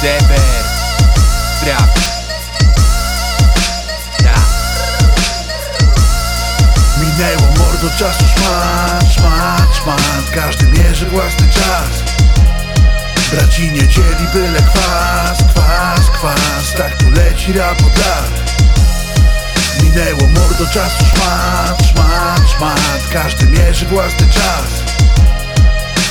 Zeber Sprawdź Tak Minęło mordo czasu szmat, szmat, szmat Każdy mierzy własny czas. Braci nie dzieli byle kwas, kwas, kwas. Tak tu leci rap od lat. Minęło mordo czasu szmat, szmat, szmat Każdy mierzy własny czas.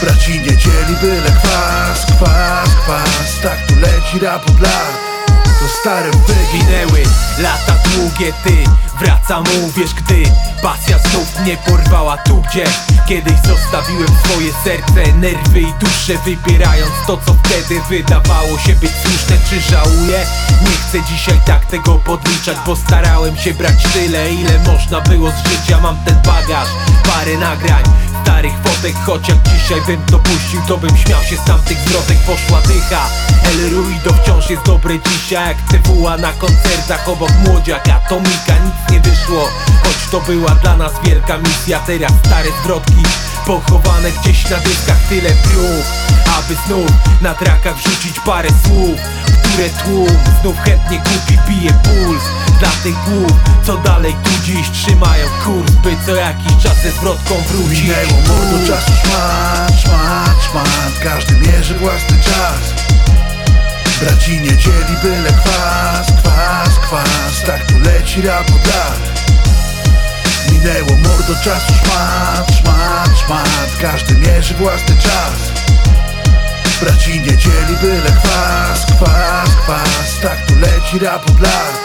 Braci nie dzieli byle kwas, kwas, kwas Tak tu leci rap od lat. To stare wygi Minęły lata długie, ty Wracam, uwierz, gdy Pasja znów mnie porwała tu, gdzie Kiedyś zostawiłem swoje serce, nerwy i duszę Wybierając to, co wtedy wydawało się być słuszne. Czy żałuję? Nie chcę dzisiaj tak tego podliczać Bo starałem się brać tyle, ile można było z życia. Mam ten bagaż, parę nagrań Starych fotek, chociaż dzisiaj bym to puścił To bym śmiał się z tamtych zwrotek. Poszła dycha, El Ruido wciąż jest dobre dzisiaj. Jak TWA na koncertach obok młodziak Atomika Nic nie wyszło, choć to była dla nas wielka misja Teraz stare zwrotki Pochowane gdzieś na dyskach. Tyle prób Aby znów na trakach wrzucić parę słów Które tłum znów chętnie kupi Bije puls dla tych głów Co dalej tu dziś trzymają kurs By co jakiś czas ze zwrotką wrócić. Minęło mordo czasu szmat, szmat, szmat Każdy mierzy własny czas. Braci nie dzieli byle kwas, kwas, kwas. Tak tu leci rap lat. Minęło mordo czasu szmat, szmat, szmat Każdy mierzy własny czas. Braci nie dzieli byle kwas, kwas, kwas. Tak tu leci rap od lat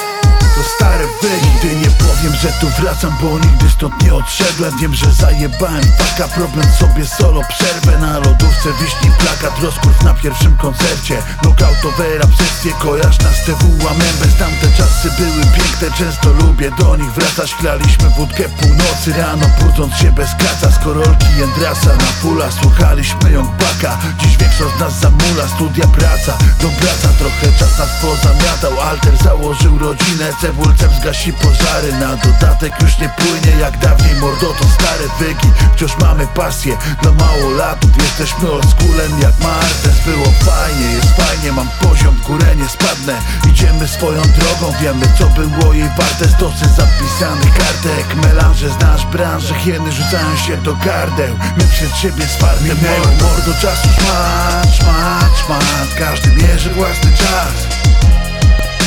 to stare wygi Nigdy nie powiem, że tu wracam, bo nigdy stąd nie odszedłem. Wiem, że zajebałem taka problem sobie solo przerwę. Na lodówce wiśni plakat, rozkurw na pierwszym koncercie. Knockoutowe rap sesje, kojarz nas TWA Members Tamte czasy były piękne, często lubię do nich wracać. Klaliśmy wódkę północy, rano budząc się bez kaca. Z korolki Jędrasa na pula, słuchaliśmy ją baka Dziś większość z nas zamula, studia praca. Do praca. Trochę czas nas pozamiatał Alter. Założył rodzinę, cebulcem zgasi pożary Na dodatek już nie płynie jak dawniej mordo to stare wygi. Wciąż mamy pasję dla małolatów Jesteśmy oldschoolem jak Martes. Było fajnie, jest fajnie, mam poziom górę nie spadnę. Idziemy swoją drogą, wiemy co było jej warte. Stosy zapisanych kartek Melanże znasz branżę, hieny rzucają się do gardeł. My przed siebie Minęło. mordo czasu szmat, szmat, szmat Każdy mierzy własny czas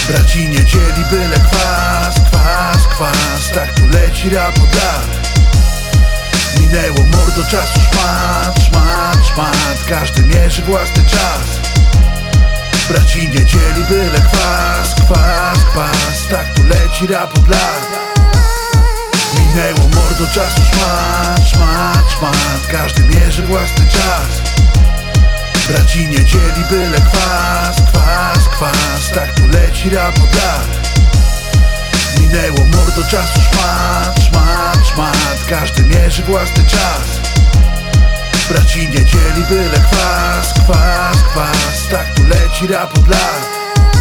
Braci nie dzieli byle kwas, kwas, kwas Tak tu leci rap od lat. Minęło mordo czasu szmat, szmat, szmat Każdy mierzy własny czas. Braci nie dzieli byle kwas, kwas, kwas Tak tu leci rap od lat. Minęło mordo czasu szmat, szmat, szmat Każdy mierzy własny czas. Braci nie dzieli byle kwas, kwas, Tak tu leci lat. Minęło mordo czasu szmat, szmat, szmat. Każdy mierzy własny czas. Braci nie dzieli byle kwas, kwas, kwas. Tak tu leci rap od lat.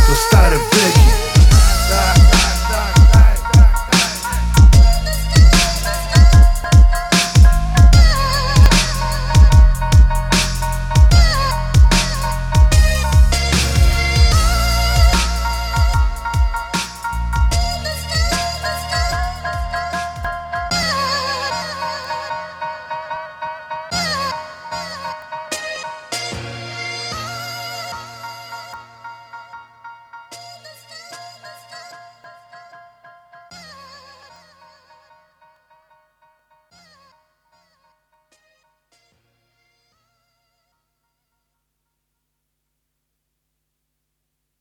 To stare wygi